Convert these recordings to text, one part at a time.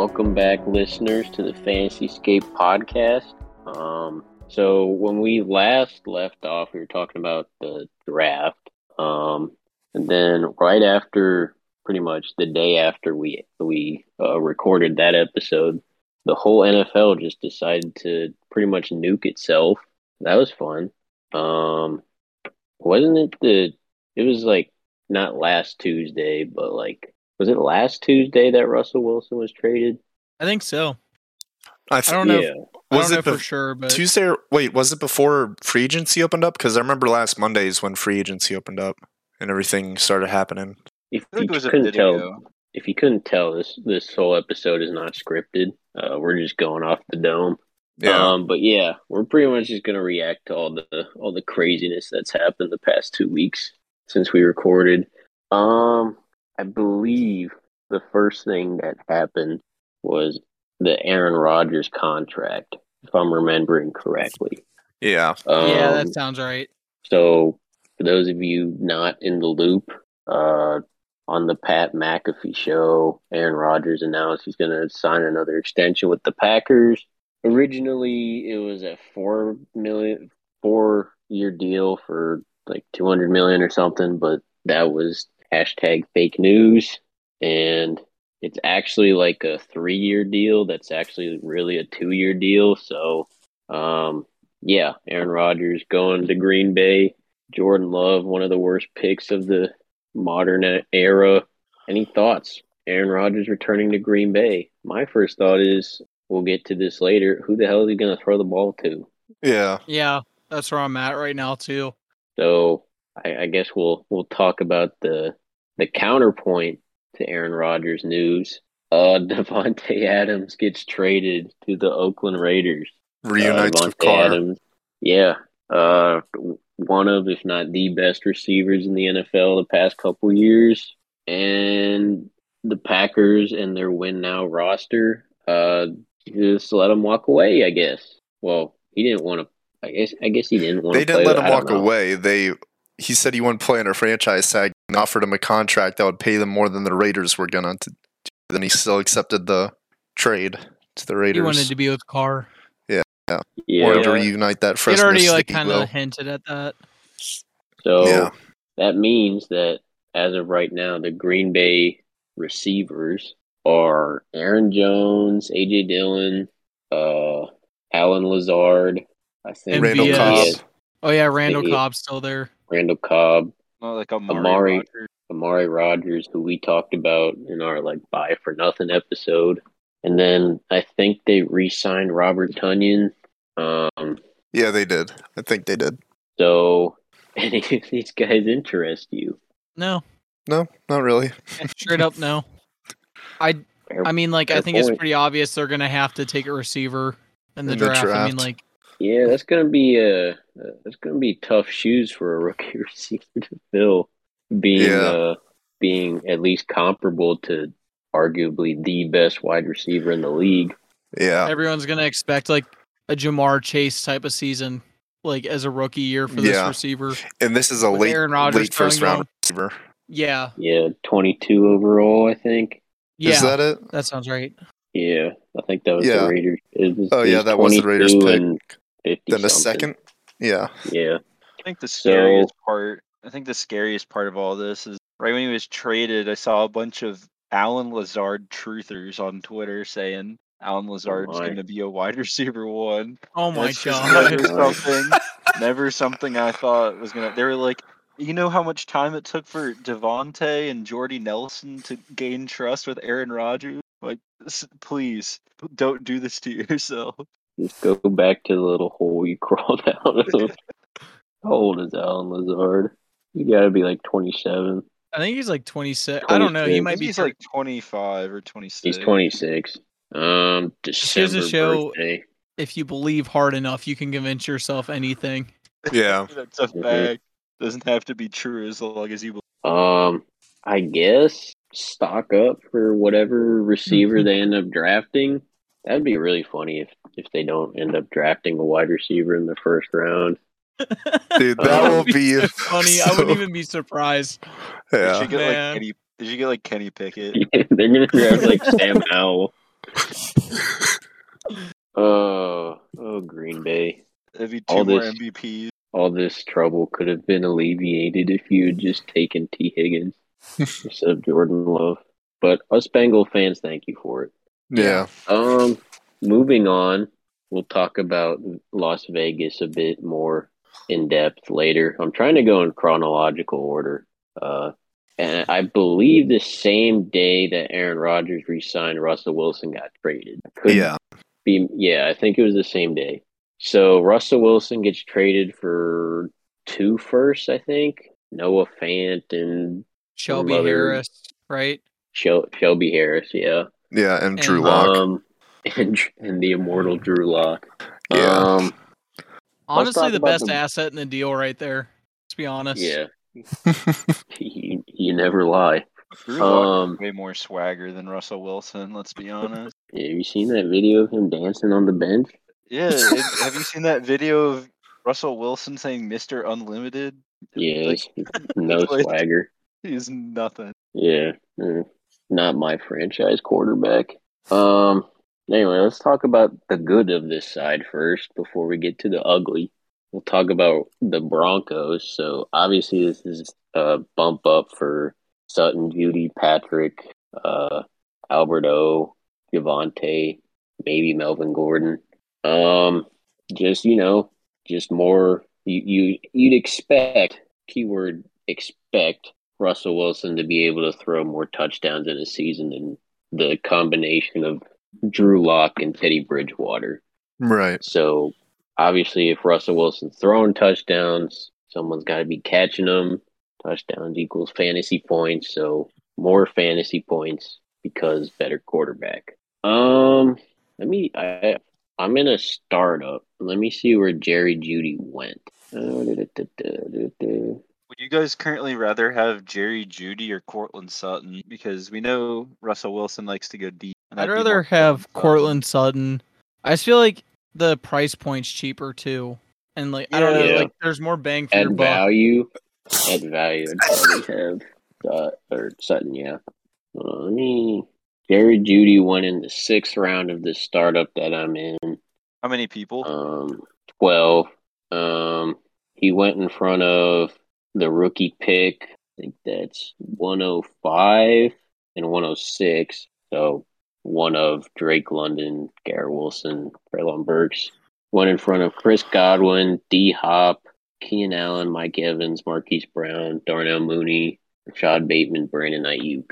welcome back, listeners, to the Fantasyscape podcast. Um, so when we last left off, we were talking about the draft, um, and then right after, pretty much the day after we we uh, recorded that episode, the whole NFL just decided to pretty much nuke itself. That was fun. Um, wasn't it the? It was like not last Tuesday, but like was it last Tuesday that Russell Wilson was traded? I think so. I, I th- don't know. Yeah. If, I Was don't know it the for sure, but Tuesday. Or, wait, was it before free agency opened up? Because I remember last Mondays when free agency opened up and everything started happening. If you was couldn't bit tell, if you couldn't tell, this this whole episode is not scripted. Uh, we're just going off the dome. Yeah, Um, but yeah, we're pretty much just gonna react to all the all the craziness that's happened the past two weeks since we recorded. Um, I believe the first thing that happened was the Aaron Rodgers contract, if I'm remembering correctly. yeah, Um, yeah, that sounds right. so, for those of you not in the loop, uh, on the Pat McAfee show, Aaron Rodgers announced he's going to sign another extension with the Packers. Originally, it was a four million, four year deal for like two hundred million or something, but that was hashtag fake news, and it's actually like a three year deal. That's actually really a two year deal. So, um, yeah, Aaron Rodgers going to Green Bay. Jordan Love, one of the worst picks of the modern era. Any thoughts? Aaron Rodgers returning to Green Bay. My first thought is we'll get to this later. Who the hell is he going to throw the ball to? yeah. Yeah, that's where I'm at right now too. So I, I guess we'll we'll talk about the the counterpoint to Aaron Rodgers news. Uh, Davante Adams gets traded to the Oakland Raiders. Reunites Uh, with Carr. Adams. Yeah. Uh, one of, if not the best receivers in the NFL the past couple years. And the Packers and their win now roster, uh, just let him walk away, I guess. Well, he didn't want to. I guess. I guess he didn't want They didn't let him walk away. They he said he wouldn't play under franchise tag and offered him a contract that would pay them more than the Raiders were gonna. To, then he still accepted the trade to the Raiders. He wanted to be with Carr. Yeah. Yeah. yeah. wanted to reunite that He'd Fresno already like State kind will. of hinted at that. So Yeah. that means that as of right now, the Green Bay receivers are Aaron Jones, AJ Dillon, uh, Allen Lazard. I think Randall Cobb. Oh yeah, Randall Yeah. Cobb's still there. Randall Cobb, Not like Amari. Amari. Rodgers. Amari Rodgers, who we talked about in our like buy for nothing episode. And then I think they re-signed Robert Tonyan. Um, Yeah, they did. I think they did. so any of these guys interest you? No, No, not really. straight up no. I I mean like I Fair think it's pretty obvious they're gonna have to take a receiver in the, In the draft. I mean like Yeah, that's gonna be a uh, that's gonna be tough shoes for a rookie receiver to fill. Being Yeah. uh, being at least comparable to arguably the best wide receiver in the league. Yeah, everyone's gonna expect like a Ja'Marr Chase type of season, like as a rookie year for this Yeah. receiver. and this is a With late, Aaron Rodgers late first going round receiver. Yeah, Yeah, twenty two overall, I think. yeah, Is that it? that sounds right. Yeah, I think that was Yeah. the Raiders. It was, Oh it yeah, that was the Raiders 22 pick. And 50 Then the something. second. Yeah, Yeah, I think the So- scariest part. I think the scariest part of all this is right when he was traded. I saw a bunch of Allen Lazard truthers on Twitter saying Allen oh Lazard's my. going to be a wide receiver one. Oh my god. never something. Never something I thought was gonna. They were like, you know how much time it took for Davante and Jordy Nelson to gain trust with Aaron Rodgers. Like, please don't do this to yourself. Just go back to the little hole you crawled out of. How old is Allen Lazard? You got to be like twenty seven. I think he's like 26. I don't know. He 26. might be He's like 25 or 26. He's twenty six. Um, Just goes December show- birthday. if you believe hard enough, you can convince yourself anything. yeah. That's a Mhm. fact. Doesn't have to be true as long as you believe. Um, I guess stock up for whatever receiver they end up drafting. That'd be really funny if if they don't end up drafting a wide receiver in the first round. Dude, that That will would be so funny. I wouldn't even be surprised. Did Yeah, you get Man. like Kenny? Did you get like Kenny Pickett? They're gonna draft like Sam Howell. Oh, oh, Green Bay. That'd be All more this- MVPs. All this trouble could have been alleviated if you had just taken Tee Higgins instead of Jordan Love. But us Bengal fans, thank you for it. Yeah. Um, moving on, we'll talk about Las Vegas a bit more in depth later. I'm trying to go in chronological order. Uh, and I believe the same day that Aaron Rodgers re-signed, Russell Wilson got traded. Could Yeah. be, yeah, I think it was the same day. So Russell Wilson gets traded for two firsts, I think. Noah Fant and Shelby Mother- Harris, right? Shel- Shelby Harris, yeah. Yeah, and Drew And, Lock. Um, and, and the immortal Drew Lock. Yeah. Um, Honestly, the best the- asset in the deal right there. Let's be honest. yeah. you, you never lie. Drew Um, way more swagger than Russell Wilson. Let's be honest. Yeah, have you seen that video of him dancing on the bench? Yeah, it, have you seen that video of Russell Wilson saying "Mr. Unlimited"? Yes. no like- swagger. He's nothing. Yeah. mm, Not my franchise quarterback. Um. Anyway, let's talk about the good of this side first before we get to the ugly. We'll talk about the Broncos. So obviously, this is a bump up for Sutton, Jeudy, Patrick, uh, Alberto, Javonte, maybe Melvin Gordon. Um, just you know, just more. You you you'd expect keyword expect Russell Wilson to be able to throw more touchdowns in a season than the combination of Drew Lock and Teddy Bridgewater. right. So obviously, if Russell Wilson's throwing touchdowns, someone's got to be catching them. Touchdowns equals fantasy points, so more fantasy points because better quarterback. Um, let me. I I'm in a startup. Let me see where Jerry Jeudy went. Uh. Would you guys currently rather have Jerry Jeudy or Courtland Sutton? Because we know Russell Wilson likes to go deep. And I'd rather have Sutton. Courtland Sutton. I just feel like the price point's cheaper too, and like I don't know, Yeah. like there's more bang for your At buck. value, at value, I'd probably have uh, or Sutton. Yeah. Uh, let me. Jerry Jeudy went in the sixth round of this startup that I'm in. How many people? Um, twelve. Um, he went in front of the rookie pick. I think that's 105 and 106. So one of Drake London, Garrett Wilson, Treylon Burks. one in front of Chris Godwin, D Hop, Keenan Allen, Mike Evans, Marquise Brown, Darnell Mooney, Rashod Bateman, Brandon Aiyuk.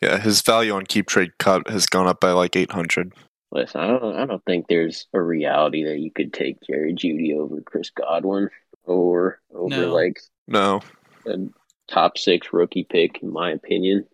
Yeah, his value on keep trade cut has gone up by like 800. Listen, I don't, I don't think there's a reality that you could take Jerry Jeudy over Chris Godwin or over No. like No. a top six rookie pick, in my opinion.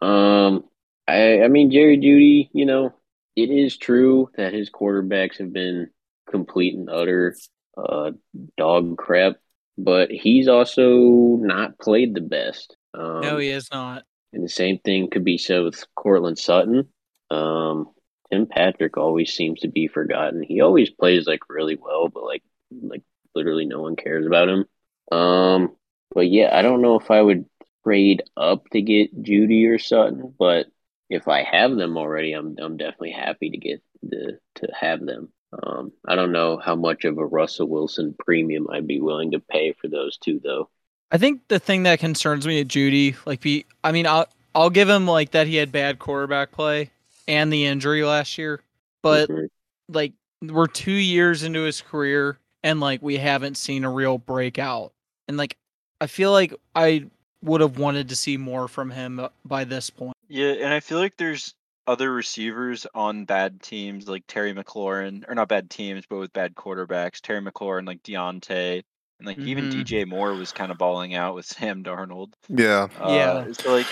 Um, I, I mean Jerry Jeudy, you know, it is true that his quarterbacks have been complete and utter uh dog crap, but he's also not played the best. Um, no, he is not. and the same thing could be said with Courtland Sutton. Um, Tim Patrick always seems to be forgotten. He always plays like really well, but like like literally no one cares about him. Um, but yeah, I don't know if I would trade up to get Jeudy or Sutton, but if I have them already, I'm I'm definitely happy to get the to have them. Um, I don't know how much of a Russell Wilson premium I'd be willing to pay for those two, though. I think the thing that concerns me at Jeudy, like be, I mean, I'll I'll give him like that he had bad quarterback play and the injury last year, but Mhm. like we're two years into his career and like we haven't seen a real breakout, and like I feel like I would have wanted to see more from him uh, by this point. Yeah, and I feel like there's other receivers on bad teams like Terry McLaurin, or not bad teams, but with bad quarterbacks. Terry McLaurin, like Diontae, and like even Mhm. DJ Moore was kind of balling out with Sam Darnold. Yeah. Uh, Yeah. So like,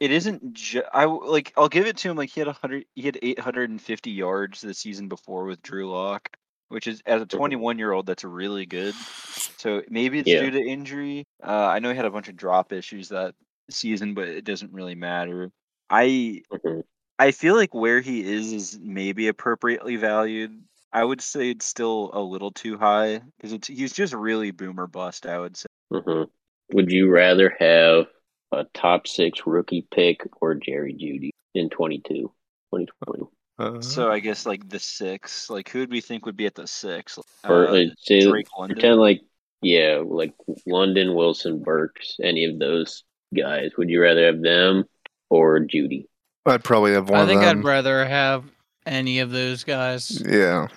it isn't. Ju- I w- like. I'll give it to him. Like he had a hundred. He had 850 yards the season before with Drew Lock, which is as a 21 year old, that's really good. So maybe it's Yeah. due to injury. Uh, I know he had a bunch of drop issues that season, but it doesn't really matter. I Mhm. I feel like where he is is maybe appropriately valued. I would say it's still a little too high because it's he's just really boomer bust. I would say. hmm Would you rather have a top six rookie pick or Jerry Jeudy in 22? 2020. Uh, So I guess like the six. Like who would we think would be at the six? Or Uh, say, pretend like yeah, like London, Wilson, Burks, any of those guys. Would you rather have them or Jeudy? I'd probably have one I think of them. I'd rather have any of those guys. yeah,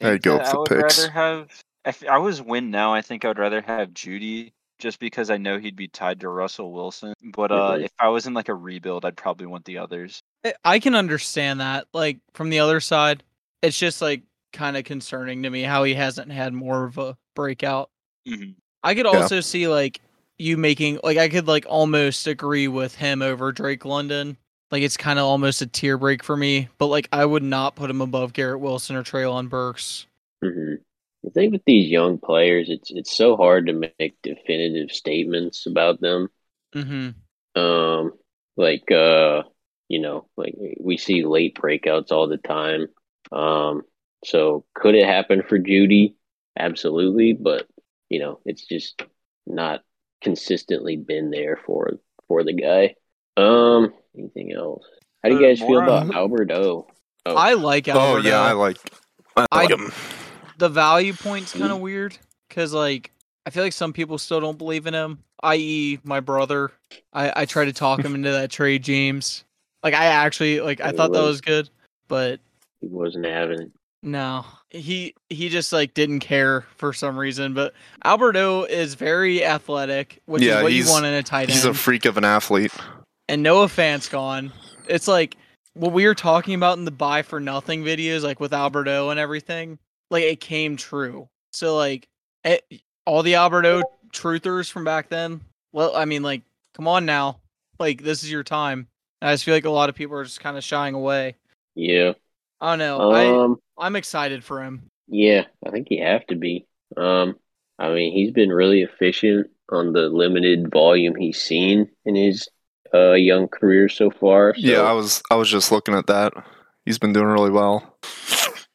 I'd go Yeah, with I the would picks. rather have. If I was win now, I think I would rather have Jeudy just because I know he'd be tied to Russell Wilson. But uh, Mhm. if I was in like a rebuild, I'd probably want the others. I- I can understand that. Like from the other side, it's just like kind of concerning to me how he hasn't had more of a breakout. Mhm. I could Yeah. also see like you making like I could like almost agree with him over Drake London. Like it's kind of almost a tear break for me, but like I would not put him above Garrett Wilson or Treylon Burks. hmm I think with these young players, it's it's so hard to make definitive statements about them. Mm-hmm. Um, like uh, you know, like we see late breakouts all the time. Um, so could it happen for Jeudy? Absolutely, but you know, it's just not consistently been there for for the guy. Um, anything else? How do you Uh, guys feel about on- Albert O? Oh, I like Oh yeah, I O. like. I I- like him. The value point's kind of weird because like I feel like some people still don't believe in him. I.e., my brother. I I try to talk him into that trade, James. Like I actually like I thought that was good, but he wasn't having it. no, he he just like didn't care for some reason. But Albert O is very athletic, which Yeah, is what you he's- want in a tight He's end. a freak of an athlete. and Noah Fant's gone. It's like what we were talking about in the buy for nothing videos, like with Albert O and everything. Like it came true. So like it, all the Albert O truthers from back then. Well, I mean, like, come on now, like this is your time. I just feel like a lot of people are just kind of shying away. Yeah. I don't know. I Um. I'm excited for him. Yeah, I think you have to be. Um. I mean, he's been really efficient on the limited volume he's seen in his uh young career so far. So Yeah, I was I was just looking at that. He's been doing really well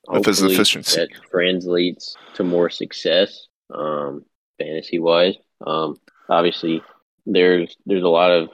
with his efficiency. that translates to more success, um, fantasy wise. Um, obviously, there's there's a lot of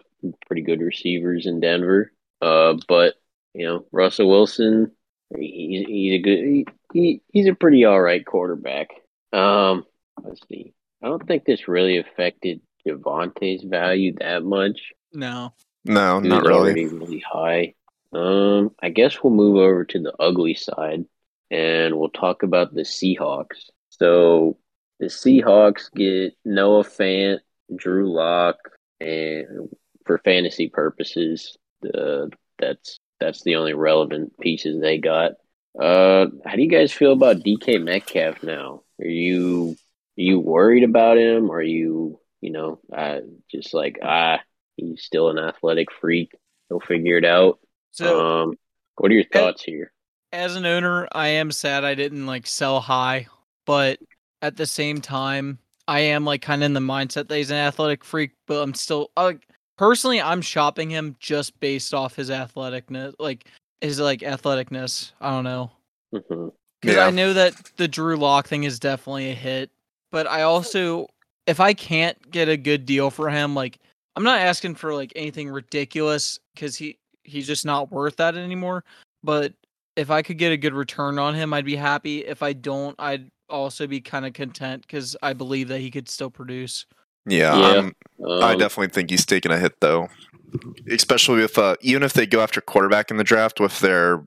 pretty good receivers in Denver. Uh, but you know, Russell Wilson, he's he's a good he, he he's a pretty all right quarterback. Um, let's see. I don't think this really affected Javonte's value that much. No. No, He not really. really high. Um, I guess we'll move over to the ugly side and we'll talk about the Seahawks. So the Seahawks get Noah Fant, Drew Lock, and for fantasy purposes, the that's that's the only relevant pieces they got. Uh, how do you guys feel about DK Metcalf now? Are you are you worried about him? Or are you you know uh, just like ah he's still an athletic freak? He'll figure it out. So um, what are your thoughts here? As an owner, I am sad I didn't like sell high, but at the same time, I am like kind of in the mindset that he's an athletic freak, but I'm still uh, personally I'm shopping him just based off his athleticness, like his like athleticness. I don't know. Because Yeah. I know that the Drew Lock thing is definitely a hit, but I also, if I can't get a good deal for him, like I'm not asking for like anything ridiculous because he he's just not worth that anymore. But if I could get a good return on him, I'd be happy. If I don't, I'd also be kind of content because I believe that he could still produce. Yeah, Yeah. I'm- I Um, definitely think he's taking a hit though. Especially if uh, even if they go after quarterback in the draft with their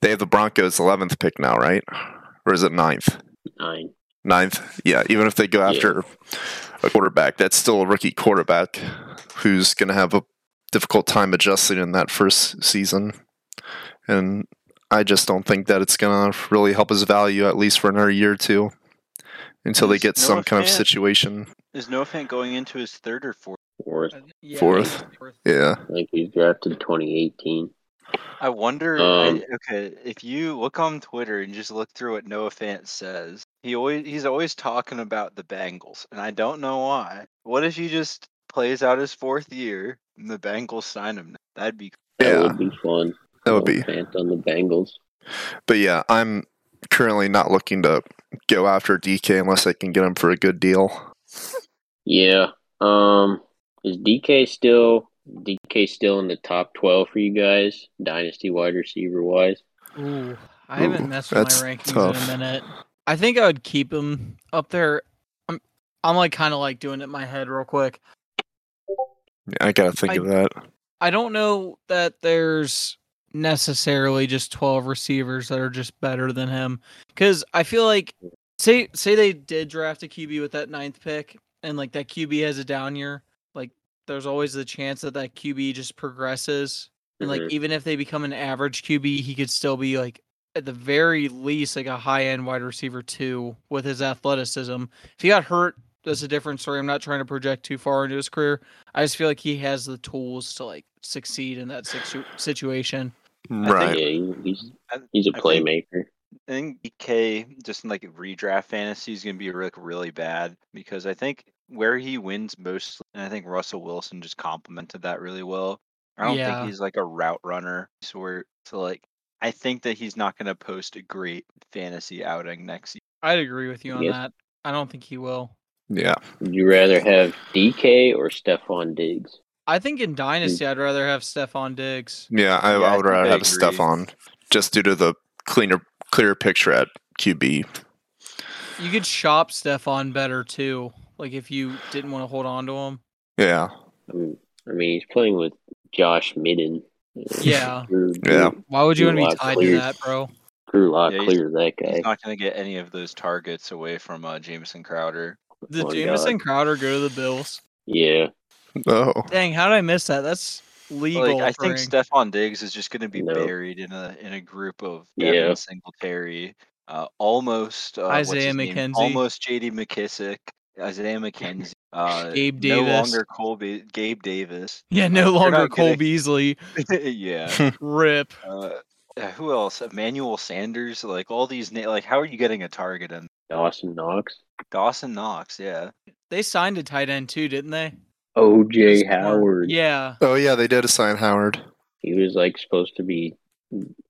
they have the Broncos eleventh pick now, right? Or is it ninth? nine. Ninth. Yeah, even if they go Yeah. after a quarterback, that's still a rookie quarterback who's gonna have a difficult time adjusting in that first season. And I just don't think that it's gonna really help his value at least for another year or two. Until they Is get some Noah kind of situation. Is Noah Fant going into his third or fourth? Fourth. Yeah, Fourth. Yeah. I think he's drafted 2018. I wonder. Um, I, okay, if you look on Twitter and just look through what Noah Fant says, he always he's always talking about the Bengals, and I don't know why. What if he just plays out his fourth year and the Bengals sign him? That'd be That Yeah. would be fun. That would be Fant on the Bengals. But yeah, I'm currently not looking to go after DK unless I can get him for a good deal. Yeah. Um, is DK still DK still in the top twelve for you guys, dynasty wide receiver wise. Ooh, I haven't Ooh, messed with my rankings tough. in a minute. I think I would keep him up there. I'm, I'm like kind of like doing it in my head real quick. Yeah, I gotta think I- of that. I don't know that there's necessarily just 12 receivers that are just better than him cuz I feel like say say they did draft a QB with that ninth pick and like that QB has a down year, like there's always the chance that that QB just progresses and like Mhm. even if they become an average QB, he could still be like at the very least like a high end wide receiver too with his athleticism. If he got hurt, that's a different story. I'm not trying to project too far into his career. I just feel like he has the tools to like succeed in that situ- situation. Right. Yeah, he's I- he's a I think- playmaker. I think DK just in like redraft fantasy is going to be like really bad because I think where he wins most, and I think Russell Wilson just complemented that really well. I don't Yeah. think he's like a route runner. So we're so like I think that he's not going to post a great fantasy outing next year. I'd agree with you on Yes. that. I don't think he will. Yeah. Would you rather have DK or Stefon Diggs? I think in Dynasty, I'd rather have Stefon Diggs. Yeah, I, Yeah, I I would think rather I have agree. Stefon just due to the cleaner, clearer picture at QB. You could shop Stefon better too. Like if you didn't want to hold on to him. Yeah. I mean, he's playing with Josh Midden. Yeah. Drew, Yeah. Why would you want to be tied cleared. to that, bro? Drew Lock Yeah, he's- cleared that guy. He's not going to get any of those targets away from uh, Jamison Crowder. Did Oh my Jamison God. Crowder go to the Bills? Yeah, Oh. Dang, how did I miss that? That's legal. Like I think him. Stefon Diggs is just going to be No. buried in a in a group of Devin Yeah. Singletary, uh, almost uh, Isaiah? McKenzie. almost J.D. McKissick, Isaiah McKenzie, uh, Gabe no Davis. longer Colby, Gabe Davis. yeah, Uh, no they're longer Cole gonna- Beasley. yeah. Rip. Uh, uh, who else? Emmanuel Sanders. Like all these. Na- like how are you getting a target in Dawson Knox, Dawson Knox? Yeah. They signed a tight end too, didn't they? OJ Smart. Howard. Yeah. Oh yeah, they did assign Howard. He was like supposed to be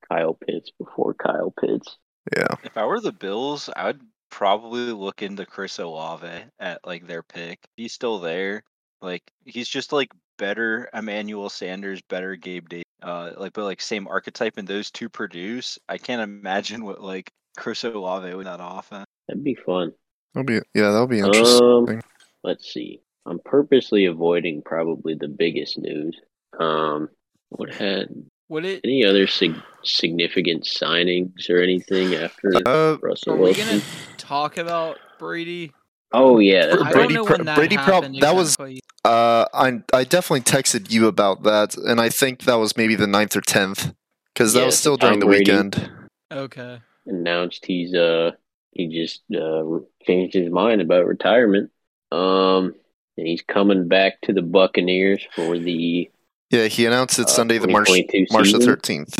Kyle Pitts before Kyle Pitts. Yeah. If I were the Bills, I would probably look into Chris Olave at like their pick. He's still there. Like he's just like better Emmanuel Sanders, better Gabe Day. Uh, like but like same archetype, and those two produce. I can't imagine what like Chris Olave with that offense. That'd be fun. That'll be yeah, that'll be interesting. Um, let's see. I'm purposely avoiding probably the biggest news. Um, what had Would it any other sig- significant signings or anything after uh, Russell are we Wilson? gonna talk about Brady? Oh yeah, that's I Brady don't know when that Brady prob- happened that was- uh, I I definitely texted you about that, and I think that was maybe the 9th or tenth, because that Yeah, was still Tom during the Brady. weekend. Okay. announced he's uh he just uh changed his mind about retirement. Um, and he's coming back to the Buccaneers for the Yeah, he announced it uh, Sunday, the March 2022 March the thirteenth,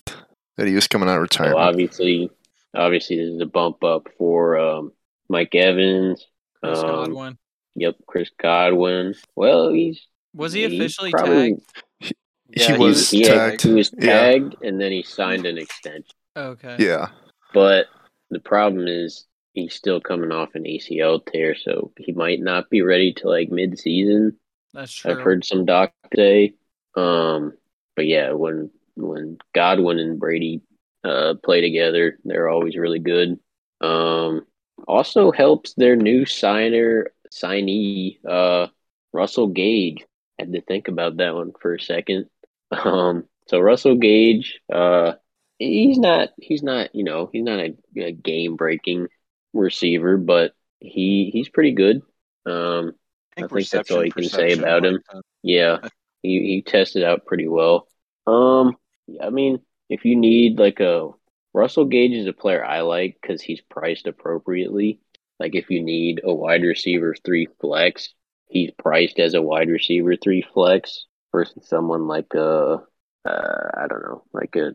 that he was coming out of So retirement. obviously, obviously, this is a bump up for um, Mike Evans. Chris um, Godwin. Yep, Chris Godwin. Well, he's Was he he's officially probably- tagged? He was he, had- tagged. he was Yeah. tagged, and then he signed an extension. Okay. yeah, But the problem is he's still coming off an ACL tear, so he might not be ready to like mid-season. That's true. I've heard some doc say. Um, but yeah, when when Godwin and Brady uh, play together, they're always really good. Um, also helps their new signer signee, uh, Russell Gage. Had to think about that one for a second. Um, so Russell Gage, uh, he's not he's not you know he's not a, a game breaking receiver, but he he's pretty good. Um, I think that's all you can say about him. like yeah, he he tested out pretty well. Um, I mean, if you need like a Russell Gage is a player I like because he's priced appropriately. Like if you need a wide receiver three flex, he's priced as a wide receiver three flex versus someone like a uh, I don't know, like a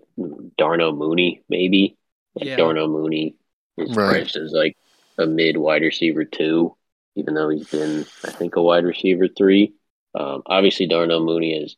Darnell Mooney maybe. Like Yeah. Darnell Mooney is Right. priced as like a mid wide receiver two, even though he's been I think a wide receiver three. Um, obviously, Darnell Mooney is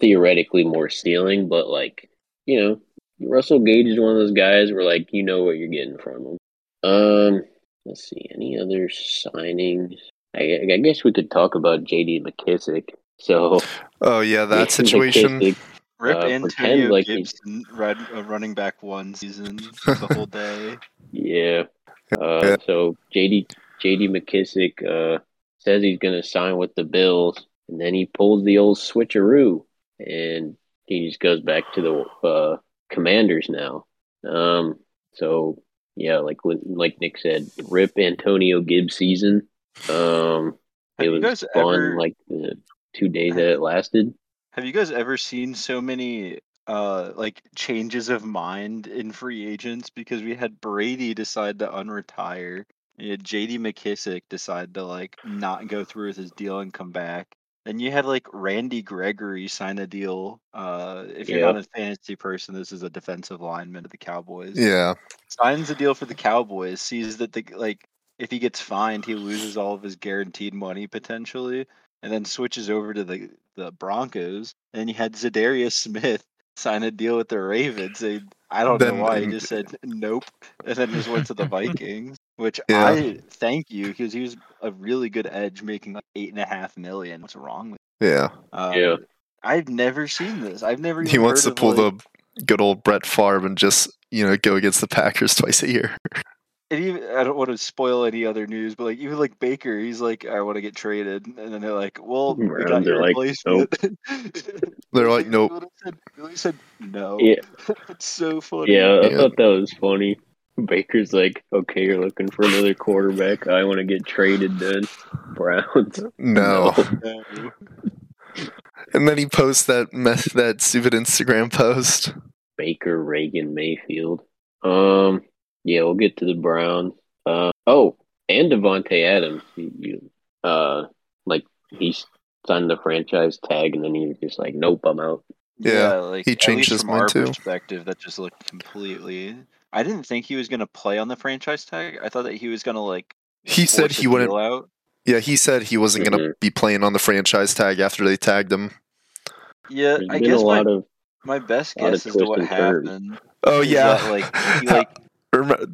theoretically more ceiling, but like you know, Russell Gage is one of those guys where like you know what you're getting from him. Um, let's see, any other signings? I, I guess we could talk about J.D. McKissick. So Oh yeah, that Nick situation. McKissick, Rip Uh, Antonio pretend like he's- Gibson, run, uh, running back one season the whole day. Yeah. Uh, Yeah. So JD JD McKissick uh, says he's going to sign with the Bills, and then he pulls the old switcheroo, and he just goes back to the uh, Commanders now. Um. So yeah, like like Nick said, rip Antonio Gibbs season. Um, it was guys fun ever like the two days that it lasted. have you guys ever seen so many uh like changes of mind in free agents because we had Brady decide to unretire. We had JD McKissick decide to like not go through with his deal and come back. Then you had like Randy Gregory sign a deal. Uh if you're not a fantasy person, this is a defensive lineman of the Cowboys. Yeah, signs a deal for the Cowboys, sees that the like if he gets fined, he loses all of his guaranteed money potentially, and then switches over to the the Broncos. And you had Za'Darius Smith sign a deal with the Ravens. And I don't Then- know why he just said nope, and then just went to the Vikings. Which Yeah. I thank you because he was a really good edge, making like eight and a half million. What's wrong with? yeah. Uh, Yeah. I've never seen this. I've never. He wants heard to of, pull like, the good old Brett Favre and just you know go against the Packers twice a year. and even I don't want to spoil any other news, but like even like Baker, he's like, I want to get traded, and then they're like, Well, we got Browns your are like, replacement. They're like, Billy "Nope." said, Billy said no. Yeah. it's so funny. Yeah, I Yeah. thought that was funny. Baker's like, okay, you're looking for another quarterback. I want to get traded then. Browns. No. No. And then he posts that mess, that stupid Instagram post. Baker, Reagan, Mayfield. Um, yeah, we'll get to the Browns. Uh, oh, and Davante Adams. You, you, uh, like he's signed the franchise tag, and then he was just like, nope, I'm out. Yeah, like he at changed least his from mind our too. perspective, that just looked completely. I didn't think he was gonna play on the franchise tag. I thought that he was gonna like. He said he wouldn't. Out. Yeah, he said he wasn't going to be playing on the franchise tag after they tagged him. Yeah, There's I been a guess my, of my best guess is to what twists and turns. happened. Oh yeah, that, like he like Rem-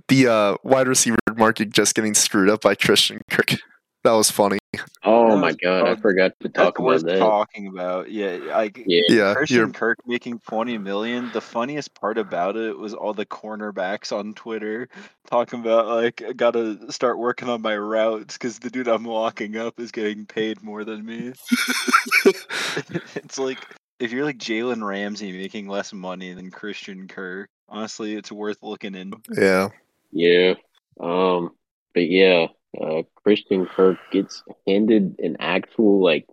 the uh, wide receiver market just getting screwed up by Christian Kirk. That was funny. Oh That my was- god, I forgot to that's talk worth about that. talking about. Yeah, like Yeah, Yeah, Christian you're Kirk making 20 million. The funniest part about it was all the cornerbacks on Twitter talking about like I gotta start working on my routes because the dude I'm walking up is getting paid more than me. it's like if you're like Jalen Ramsey making less money than Christian Kirk, honestly, it's worth looking in. yeah. yeah. Um, but yeah, uh, Christian Kirk gets handed an actual like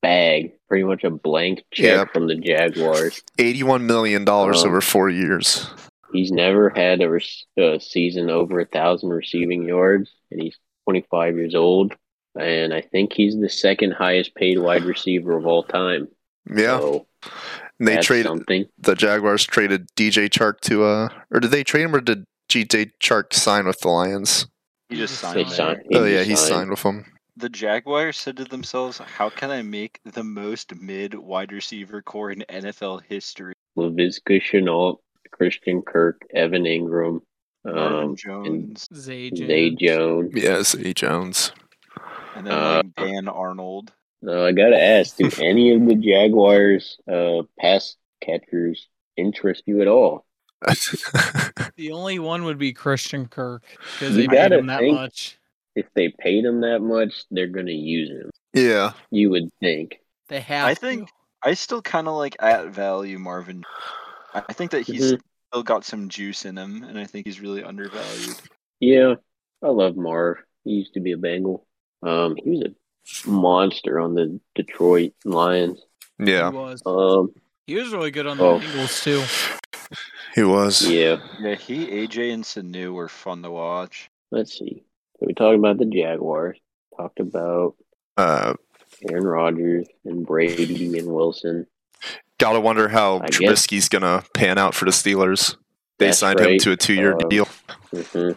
bag, pretty much a blank check Yeah. from the Jaguars. Eighty-one million dollars Um, over four years. He's never had a, rec- a season over a thousand receiving yards, and he's 25 years old. And I think he's the second highest paid wide receiver of all time. Yeah, so and they traded something. the Jaguars traded DJ Chark to uh, or did they trade him or did DJ Chark sign with the Lions? He just signed. They signed- Oh yeah, he signed. signed with them. The Jaguars said to themselves, "How can I make the most mid wide receiver core in NFL history?" Laviska Shenault, Christian Kirk, Evan Engram, Marvin um, Jones, Zay Zay Jones. Jones. Yeah, Zay Jones. and then uh, Dan Arnold. Uh, I gotta ask, do any of the Jaguars uh, pass catchers interest you at all? The only one would be Christian Kirk because they paid him that think- much. If they paid him that much, they're gonna use him. yeah, You would think. They have. I to. think I still kind of like at value Marvin. I think that he's Mhm. still got some juice in him, and I think he's really undervalued. Yeah, I love Marv. He used to be a Bengal. Um, he was a monster on the Detroit Lions. yeah, he was. Um, He was really good on the Oh. Bengals too. he was. yeah. Yeah, he, AJ, and Sanu were fun to watch. Let's see. So we talked about the Jaguars. Talked about Uh, Aaron Rodgers and Brady and Wilson. gotta wonder how I guess- Trubisky's gonna pan out for the Steelers. They That's signed him to a two-year Uh, deal. hmm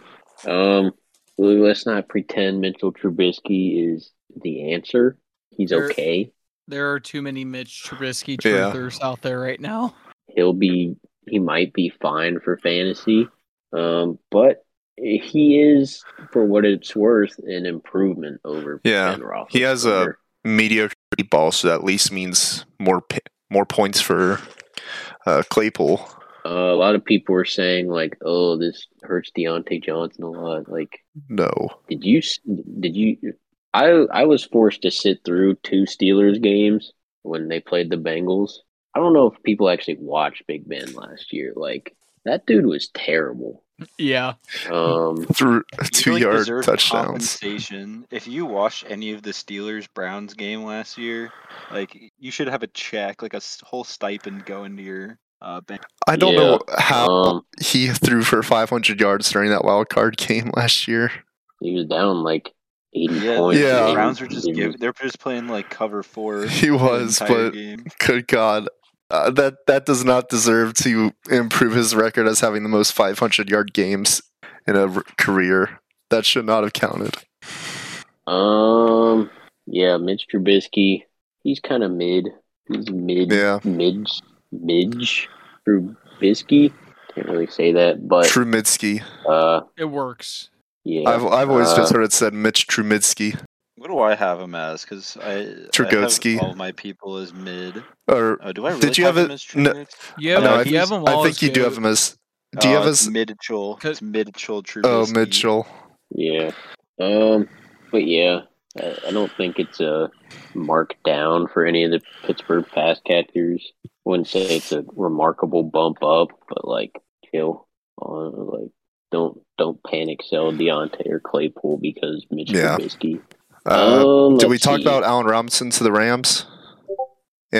Um, well, let's not pretend Mitchell Trubisky is the answer. He's There- okay. There are too many Mitch Trubisky Yeah. truthers out there right now. He'll be. He might be fine for fantasy. Um, but he is, for what it's worth, an improvement over Yeah, Ben he has a- Roethlisberger. Mediocre ball, so that at least means more more points for uh, Claypool. Uh, a lot of people were saying like, "Oh, this hurts Diontae Johnson a lot." Like, No, did you? Did you? I I was forced to sit through two Steelers games when they played the Bengals. I don't know if people actually watched Big Ben last year. Like that dude was terrible. yeah. Um, through You, two like, yard touchdowns. Compensation. If you watched any of the Steelers Browns game last year, like you should have a check, like a whole stipend go into your uh, bank. I don't yeah, know how um, he threw for 500 yards during that wild card game last year. he was down like eighty Yeah, points. Yeah. the Browns are just didn't- give, they're just playing like cover four. He was, but game. good God, uh, that that does not deserve to improve his record as having the most 500 yard games in a r- career. That should not have counted. Um, yeah, Mitch Trubisky. He's kind of mid. He's mid. Yeah. Mid. Midge Trubisky. Can't really say that, but Trubisky. uh, It works. yeah. I've I've always uh, just heard it said Mitch Trubisky What do I have him as? Because I, I Trugotsky. have all my people as mid. or Oh, do I really Did you have him it- as no- Trugotsky? You have, no, I, you have think, him I think as you do have him as. Do you Oh, have it's his? Mitchell? Cause- It's Mitchell Trubisky. Oh, Mitchell. Yeah. Um, but yeah, I, I don't think it's a mark down for any of the Pittsburgh pass catchers. Wouldn't say it's a remarkable bump up, but like chill on like don't don't panic sell Diontae or Claypool because Mitch Yeah. Trubisky. Uh, Um, did we talk see. about Allen Robinson to the Rams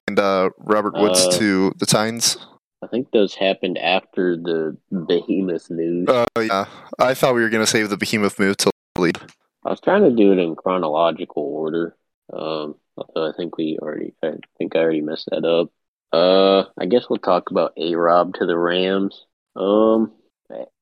and uh, Robert Woods Uh, to the Titans? I think those happened after the behemoth news. Oh yeah, I thought we were gonna save the behemoth move till lead. I was trying to do it in chronological order. Um, although I think we already, I think I already messed that up. Uh, I guess we'll talk about A Rob to the Rams. Um,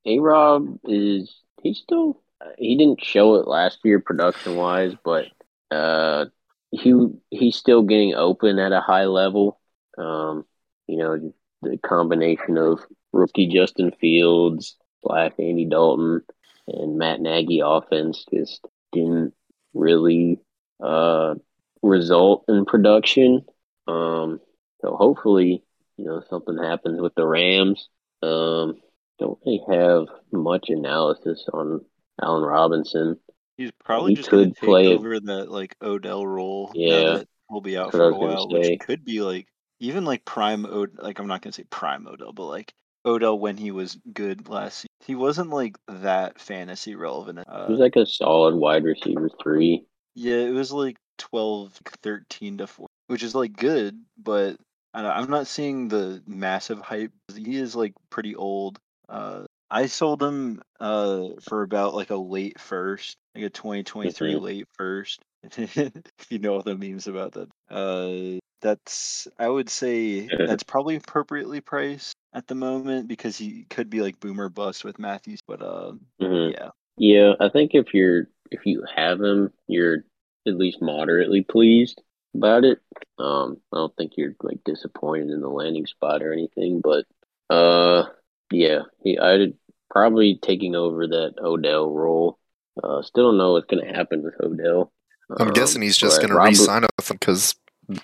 A Rob is he's still he didn't show it last year production wise, but uh, he he's still getting open at a high level. Um, you know, the combination of rookie Justin Fields, Black Andy Dalton, and Matt Nagy offense just didn't really uh, result in production. Um, so hopefully, you know, something happens with the Rams. Um, don't really have much analysis on Allen Robinson. He's probably He just could take play it. over that like Odell role. Yeah. he'll be out That's for a while, gonna say. which could be like even like prime Od. Like I'm not going to say prime Odell, but like Odell when he was good last. season. He wasn't like that fantasy relevant. Uh, He was like a solid wide receiver three. yeah, it was like 12, 13 to four, which is like good, but I don't- I'm not seeing the massive hype. He is like pretty old. Uh, I sold him uh for about like a late first, like a 2023 Mhm. late first. if you know all the memes about that, uh, that's I would say that's probably appropriately priced at the moment because he could be like boomer bust with Matthews. But uh, hmm yeah, Yeah, I think if you're if you have him, you're at least moderately pleased about it. Um, I don't think you're like disappointed in the landing spot or anything, but uh, yeah, he I'd probably taking over that Odell role. Uh, still don't know what's gonna happen with Odell. I'm Um, guessing he's just gonna Robert- re-sign up with them because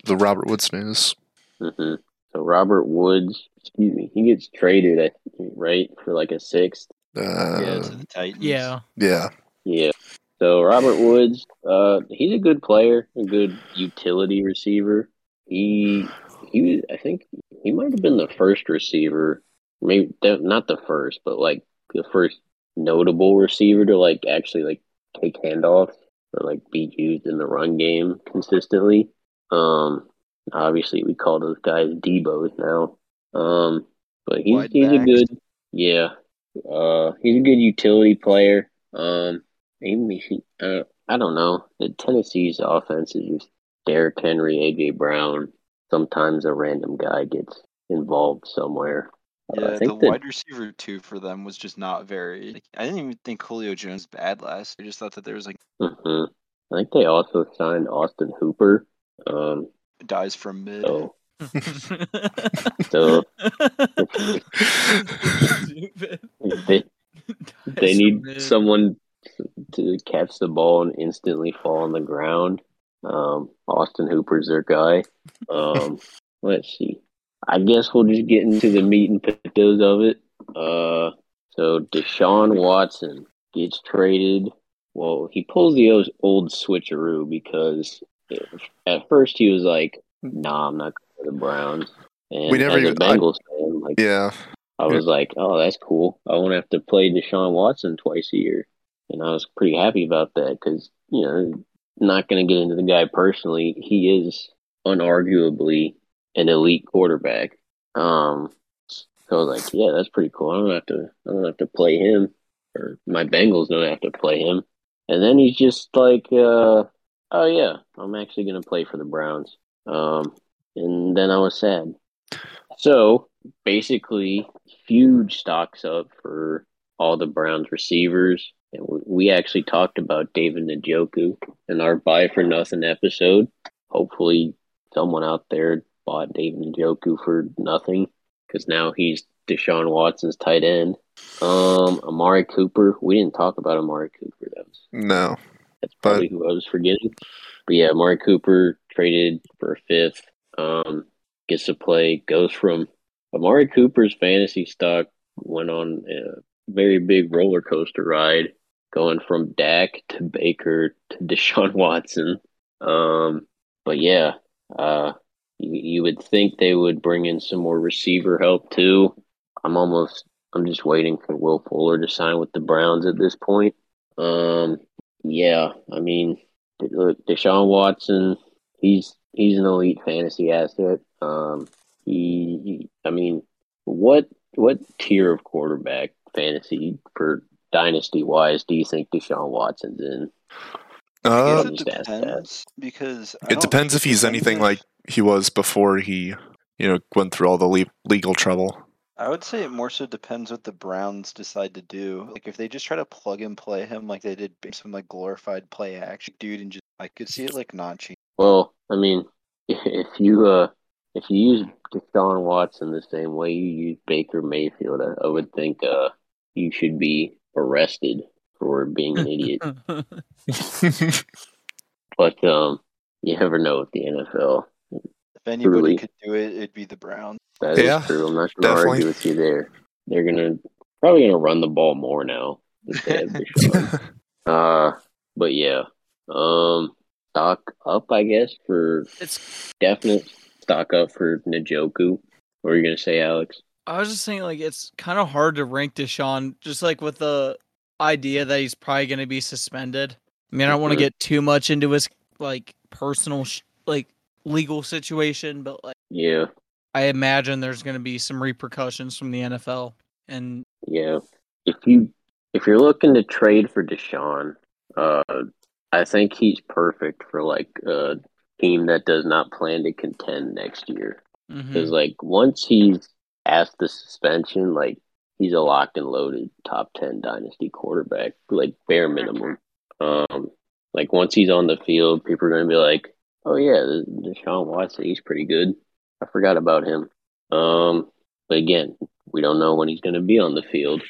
the Robert Woods news. Mhm. So Robert Woods, excuse me, he gets traded, I think, right, for like a sixth. Uh, yeah, to the Titans. Yeah. yeah, Yeah. So Robert Woods, uh, he's a good player, a good utility receiver. He he was, I think he might have been the first receiver, maybe not the first, but like the first notable receiver to like actually like take handoffs or like be used in the run game consistently. Um, obviously we call those guys Deebo's now. Um, but he's Wide he's a good, yeah. Uh, he's a good utility player. Um, maybe he, uh, I don't know. The Tennessee's offense is just Derrick Henry, AJ Brown. Sometimes a random guy gets involved somewhere. Uh, Yeah, I the think that wide receiver two for them was just not very. Like, I didn't even think Julio Jones bad last. I just thought that there was like mhm. I think they also signed Austin Hooper. Um, dies from mid. so so Stupid. they they need someone to catch the ball and instantly fall on the ground. Um, Austin Hooper's their guy. Um, let's see. I guess we'll just get into the meat and potatoes of it. Uh, so Deshaun Watson gets traded. Well, he pulls the old- switcheroo because at first he was like, "Nah, I'm not going to the Browns." And We never as a even- I- Bengals fan, like Yeah. I was like, "Oh, that's cool. I won't have to play Deshaun Watson twice a year," and I was pretty happy about that because you know, not going to get into the guy personally. He is unarguably an elite quarterback. Um, so I was like, "Yeah, that's pretty cool. I don't have to. I don't have to play him, or my Bengals don't have to play him." And then he's just like, uh, "Oh yeah, I'm actually going to play for the Browns." Um, and then I was sad. So basically, huge stocks up for all the Browns receivers. We- actually talked about David Njoku in our Buy for Nothing episode. Hopefully, someone out there bought David Njoku for nothing because now he's Deshaun Watson's tight end. Um, Amari Cooper. We didn't talk about Amari Cooper. That was No. that's probably who I was forgetting. But yeah, Amari Cooper traded for a fifth. Um, gets to play. Goes from Amari Cooper's fantasy stock went on a very big roller coaster ride, going from Dak to Baker to Deshaun Watson. Um, but yeah, uh, you, you would think they would bring in some more receiver help too. I'm almost, I'm just waiting for Will Fuller to sign with the Browns at this point. Um, yeah, I mean, look, Deshaun Watson, he's he's an elite fantasy asset. Um, he, he- I mean, what what tier of quarterback fantasy for dynasty wise do you think Deshaun Watson's in? Uh, it just ask that. depends because I it depends if he's anything Bengals- like he was before he, you know, went through all the le- legal trouble. I would say it more so depends what the Browns decide to do. Like if they just try to plug and play him like they did some like glorified play action dude, and just I could see it like not changing. Well, I mean, if you uh if you use Deshaun Watson the same way you use Baker Mayfield, I, I would think uh you should be arrested for being an idiot. But um, you never know with the NFL. If anybody Truly. could do it, it'd be the Browns. That is Yeah, true. I'm not going to definitely. argue with you there. They're gonna probably gonna run the ball more now. that they have Deshaun. uh, but yeah, um, stock up, I guess, for It's definite stock up for Njoku. What are you gonna say, Alex? I was just saying like it's kind of hard to rank Deshaun just like with the idea that he's probably going to be suspended. I mean, I don't want to Mhm. get too much into his like personal sh- like legal situation, but like Yeah, I imagine there's going to be some repercussions from the NFL and yeah. If you if you're looking to trade for Deshaun, uh, I think he's perfect for like a team that does not plan to contend next year. Because like once he's past the suspension, like he's a locked and loaded top ten dynasty quarterback, like bare minimum. Um, like once he's on the field, people are gonna be like, "Oh yeah, Deshaun Watson, he's pretty good." I forgot about him. Um, but again, we don't know when he's gonna be on the field.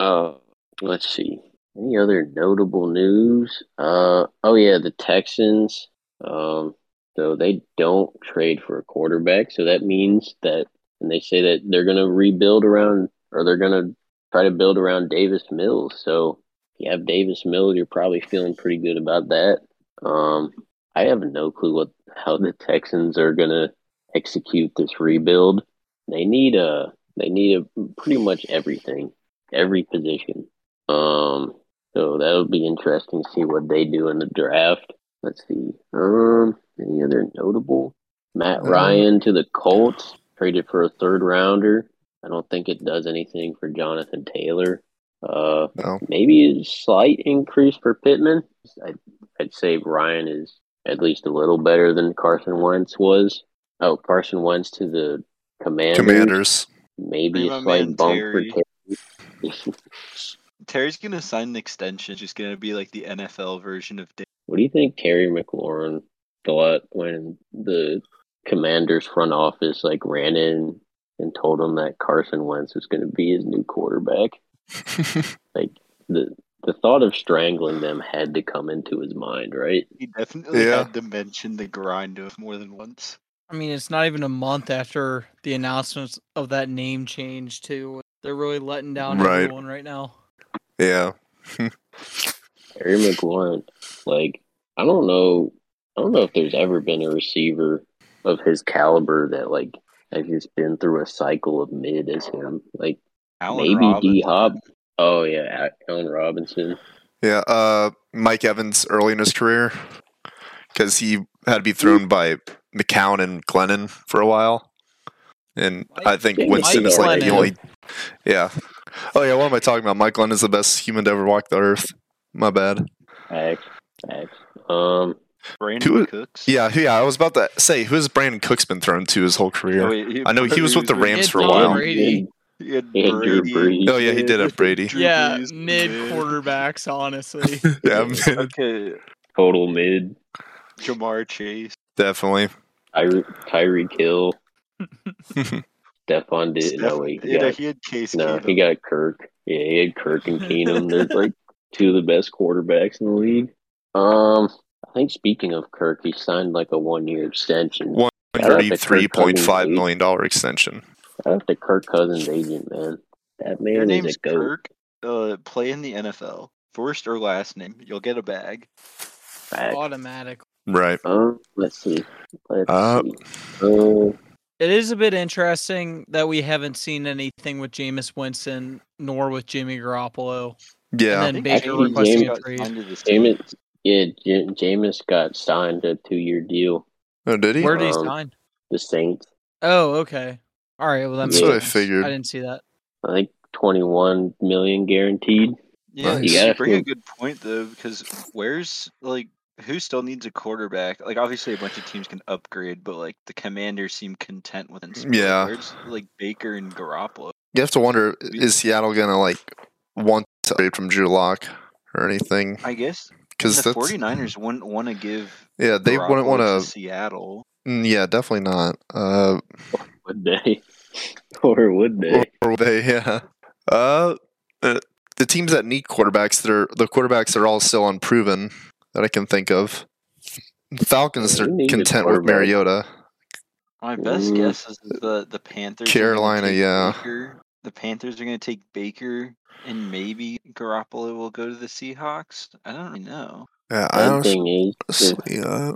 Uh, let's see. Any other notable news? Uh, oh yeah, the Texans. Um, so they don't trade for a quarterback. So that means that, and they say that they're going to rebuild around, or they're going to try to build around Davis Mills. So if you have Davis Mills, you're probably feeling pretty good about that. Um, I have no clue what how the Texans are going to execute this rebuild. They need a, they need a pretty much everything, every position. Um, so that'll be interesting to see what they do in the draft. Let's see. Um, any other notable? Matt Um, Ryan to the Colts traded for a third rounder. I don't think it does anything for Jonathan Taylor. Uh, No. maybe a slight increase for Pittman. I'd, I'd say Ryan is at least a little better than Carson Wentz was. Oh, Carson Wentz to the Commanders. Commanders. Maybe Bring a slight bump Terry. for Taylor. Terry's gonna sign an extension. It's just gonna be like the NFL version of. Dave. What do you think Terry McLaurin thought when the Commanders front office like ran in and told him that Carson Wentz was going to be his new quarterback? Like the the thought of strangling them had to come into his mind, right? He definitely Yeah. had to mention the grind of more than once. I mean, it's not even a month after the announcements of that name change, too. They're really letting down Right. everyone right now. Yeah. Harry McLaurin, like I don't know, I don't know if there's ever been a receiver of his caliber that like has just been through a cycle of mid as him. Like Allen maybe D Robinson. Hop. Oh yeah, Allen Robinson. Yeah. Uh, Mike Evans early in his career because he had to be thrown by McCown and Glennon for a while, and Mike- I think Mike Winston is like the only. Yeah. Oh yeah. What am I talking about? Mike Glennon is the best human to ever walk the earth. My bad. Facts, facts. Um, Brandin Who- Cooks. Yeah. Yeah. I was about to say who has Brandin Cooks' been thrown to his whole career. Oh, wait, he- I know he was with the Rams for a while. Brady. He had He Brady. Oh yeah, he did have Brady. Yeah, mid quarterbacks, honestly. Yeah, man, Okay, total mid. Ja'Marr Chase. definitely. Tyre Tyreek Hill. Stefon did no Steph- wait, he yeah, got, he had Case no, Keenum. he got Kirk. Yeah, he had Kirk and Keenum. They're like two of the best quarterbacks in the league. Um, I think speaking of Kirk, he signed like a one year extension. One Shout out to thirty-three Kirk point five Cousins. million dollar extension. Shout out to Kirk Cousins' agent, man. That man Your is name's a goat. Kirk. Uh, play in the NFL. First or last name, you'll get a bag. Fact. Automatic. Right. Um, let's see. Let's Uh, see. Uh, It is a bit interesting that we haven't seen anything with Jameis Winston nor with Jimmy Garoppolo. Yeah. And then Baker Actually, requesting James- a trade. signed to the Jameis, Saints. Yeah, J- Jameis got signed a two year deal. Oh, did he? Where did he Um, sign? The Saints, Oh, okay. All right. Well, that That's makes what I figured. I didn't see that. I think twenty one million guaranteed. Yeah, Nice. you You gotta bring a good point though, because where's like who still needs a quarterback? Like obviously a bunch of teams can upgrade, but like the Commanders seem content with Inspire. Yeah. Where's like Baker and Garoppolo? You have to wonder: is Seattle gonna like want to upgrade from Drew Lock or anything? I guess Because the that's 49ers wouldn't want to give. yeah, they wouldn't want to to. Seattle. Yeah, definitely not. Uh, Would they? or would they? or would they? Yeah. Uh, uh, the teams that need quarterbacks, they're the quarterbacks are all still unproven that I can think of. Falcons are who needs a content with? Mariota. My best Mm. guess is the the Panthers. Carolina, yeah. Baker. The Panthers are going to take Baker, and maybe Garoppolo will go to the Seahawks. I don't really know. Yeah, I One thing is, if, honestly, uh,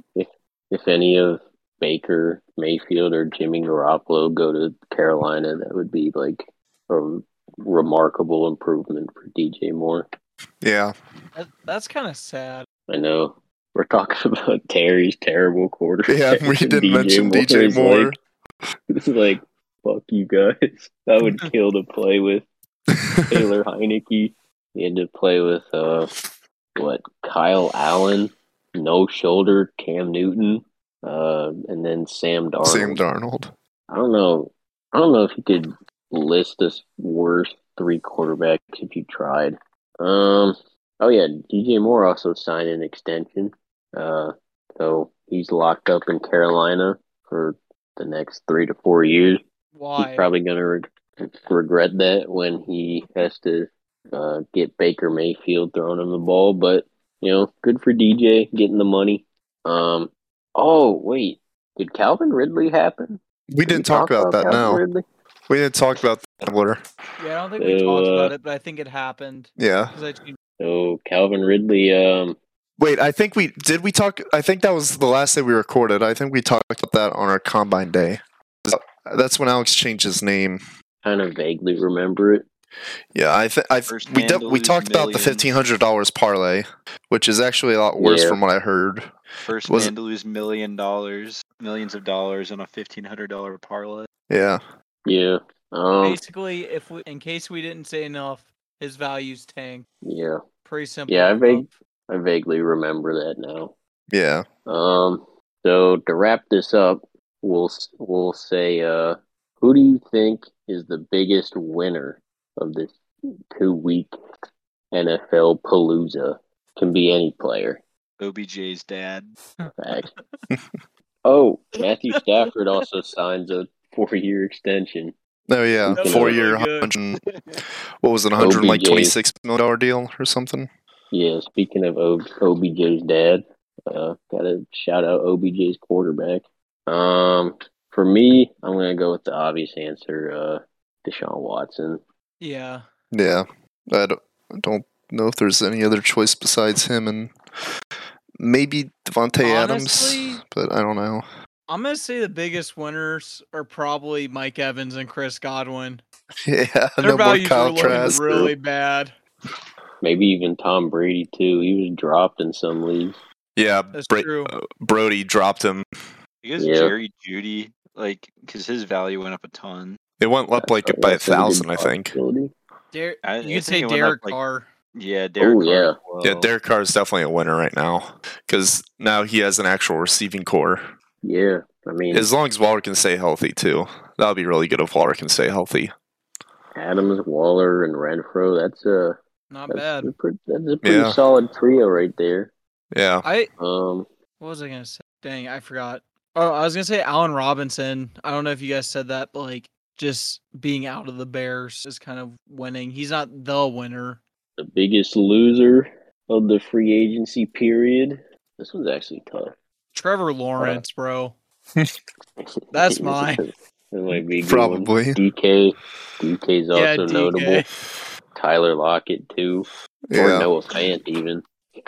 if any of Baker, Mayfield, or Jimmy Garoppolo go to Carolina, that would be like a remarkable improvement for DJ Moore. yeah, That, that's kind of sad. I know we're talking about Terry's terrible quarter. yeah. We didn't mention Moore DJ is Moore. Like, it's like fuck you guys. That would kill to play with Taylor Heinicke. He had to play with uh what Kyle Allen, no shoulder Cam Newton, uh, and then Sam Darnold. Sam Darnold. I don't know. I don't know if you could list us worst three quarterbacks if you tried. Um. Oh yeah, DJ Moore also signed an extension. Uh, so he's locked up in Carolina for the next three to four years. Why? He's probably gonna re- regret that when he has to uh, get Baker Mayfield throwing him the ball. But you know, good for DJ getting the money. Um. Oh wait, did Calvin Ridley happen? We Did didn't talk about that. Calvin No, Ridley? we didn't talk about that. Water. yeah, I don't think we talked uh, about it, but I think it happened. Yeah. I changed- So Calvin Ridley, um, Wait, I think we did. We talk. I think that was the last day we recorded. I think we talked about that on our combine day. That's when Alex changed his name. Kind of vaguely remember it. Yeah, I think I First we de- we lose talked about the fifteen hundred dollars parlay, which is actually a lot worse Yeah. from what I heard. First Was man to lose million dollars, millions of dollars on a fifteen hundred dollar parlay. Yeah, Yeah. Um. Basically, if we, in case we didn't say enough, his values tank. Yeah. Pretty simple. Yeah. I enough. vague. I vaguely remember that now. yeah. Um. So to wrap this up, we'll we'll say, uh, who do you think is the biggest winner of this two week NFL palooza? Can be any player. OBJ's dad. Fact. oh, Matthew Stafford also signs a four year extension. Oh yeah, That four year, good. What was it? one hundred like twenty six million dollar deal or something. Yeah, speaking of OBJ's dad, uh, gotta shout out OBJ's quarterback. Um, for me, I'm gonna go with the obvious answer, uh, Deshaun Watson. Yeah. Yeah, I don't, I don't know if there's any other choice besides him and maybe Davante Honestly- Adams, but I don't know. I'm gonna say the biggest winners are probably Mike Evans and Chris Godwin. Yeah, Their no more values Kyle are looking Trask. really bad. Maybe even Tom Brady too. He was dropped in some leagues. Yeah, That's Bra- true. uh, Brody dropped him. I guess Yeah. Jerry Jeudy, like, because his value went up a ton. It went up like That's by a thousand, I think. possibility. Dar- I- I you think could say it up, Derek like, Carr. Yeah, Derek Oh, Carr yeah. as. Yeah, Derek Carr is definitely a winner right now because now he has an actual receiving core. Yeah, I mean, As long as Waller can stay healthy too, that'll be really good if Waller can stay healthy. Adams, Waller, and Renfrow. That's a Not that's bad. a pretty, that's a pretty Yeah. solid trio right there. Yeah, I Um, what was I gonna say? Dang, I forgot. Oh, I was gonna say Allen Robinson. I don't know if you guys said that, but like just being out of the Bears is kind of winning. He's not the winner. the biggest loser of the free agency period. This one's actually tough. Trevor Lawrence, bro. That's mine. might be Probably. One. DK. DK's also yeah, DK. notable. Tyler Lockett too, or yeah. Noah Fant even.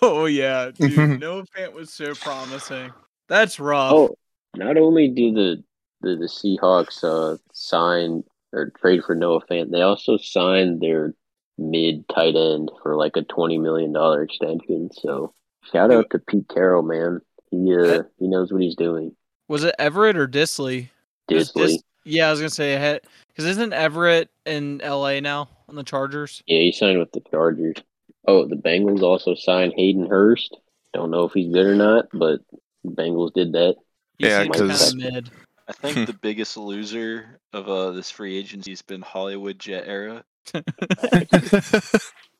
Oh yeah, dude. Noah Fant was so promising. That's rough. Oh, not only do the the, the Seahawks uh, sign or trade for Noah Fant, they also signed their mid tight end for like a twenty million dollar extension. So shout out to Pete Carroll, man. He uh, he knows what he's doing. Was it Everett or Dissly? Dissly, Dis- yeah, I was gonna say ahead because isn't Everett in L.A. now on the Chargers? yeah, he signed with the Chargers. Oh, the Bengals also signed Hayden Hurst. Don't know if he's good or not, but Bengals did that. He Yeah, seems kinda 'cause- mid. I think the biggest loser of uh, this free agency has been Hollywood Jet era.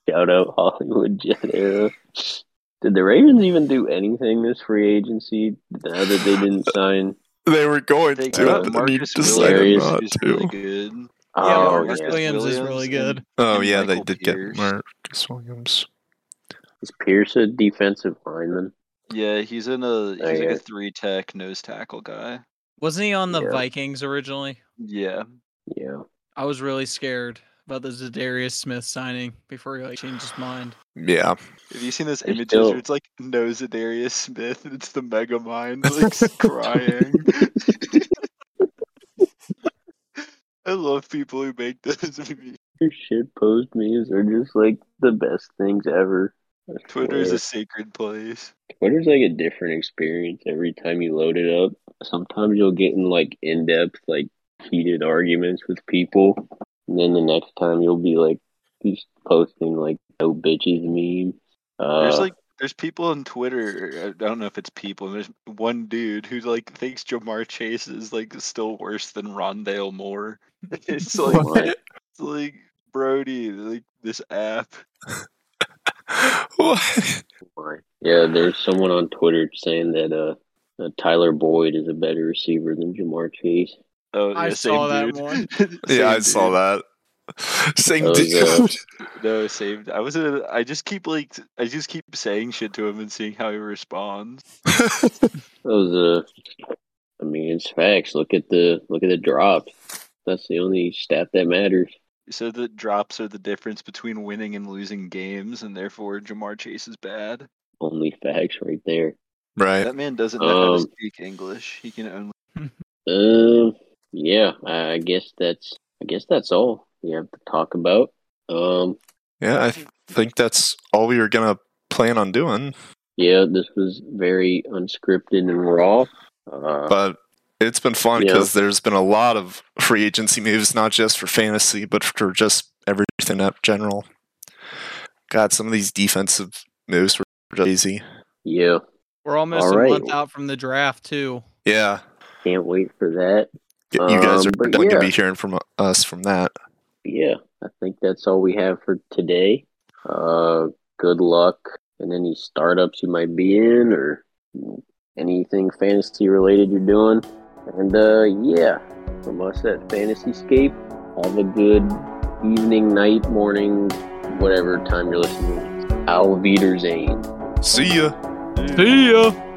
Shout out Hollywood Jet era. Did the Ravens even do anything this free agency now that they didn't sign? they were going They to, got and then he Marcus decided Williams, not who's to. really good. Yeah, Oh, Marcus yeah. Williams is really Williams good. Oh and yeah, they did Pierce. get Marcus Williams. Is Pierce a defensive lineman? Yeah, he's in a he's like a uh three tech nose tackle guy. Wasn't he on the Yeah. Vikings originally? Yeah. Yeah. I was really scared about the Za'Darius Smith signing before he like changed his mind. Yeah, Have you seen those They're images still- where it's like no Darius Smith and it's the Mega Mind like crying? I love people who make those memes. Your shit post memes are just like the best things ever. I Twitter is a sacred place. Twitter's like a different experience every time you load it up. Sometimes you'll get in like in depth, like heated arguments with people, and then the next time you'll be like just posting like no bitches meme. Uh, There's like there's people on Twitter. I don't know if it's people. There's one dude who like thinks Ja'Marr Chase is like still worse than Rondale Moore. It's like What? it's like Brody, like this app. What? Yeah, there's someone on Twitter saying that uh, uh, Tyler Boyd is a better receiver than Ja'Marr Chase. Oh, I yeah, saw same that one. Yeah, I Same saw that. Same That was, uh, dude. No, saved. I was. A, I just keep like. I just keep saying shit to him and seeing how he responds. Those uh, I mean, it's facts. Look at the look at the drops. That's the only stat that matters. So the drops are the difference between winning and losing games, and therefore Ja'Marr Chase is bad. Only facts right there. right. That man doesn't know how Um, to speak English. He can only. Um, yeah, I I guess that's I guess that's all we have to talk about. Um, Yeah, I th- think that's all we were gonna plan on doing. yeah, this was very unscripted and raw. Uh, But it's been fun Yeah. because there's been a lot of free agency moves, not just for fantasy, but for just everything up general. God, some of these defensive moves were crazy. yeah, We're almost All a right. month out from the draft too. Yeah, can't wait for that. you guys Um, are but going to be hearing from us from that. Yeah, I think that's all we have for today. Uh, good luck in any startups you might be in or anything fantasy related you're doing. And uh, yeah, from us at Fantasyscape, have a good evening, night, morning, whatever time you're listening. Auf Wiedersehen. See ya. See ya.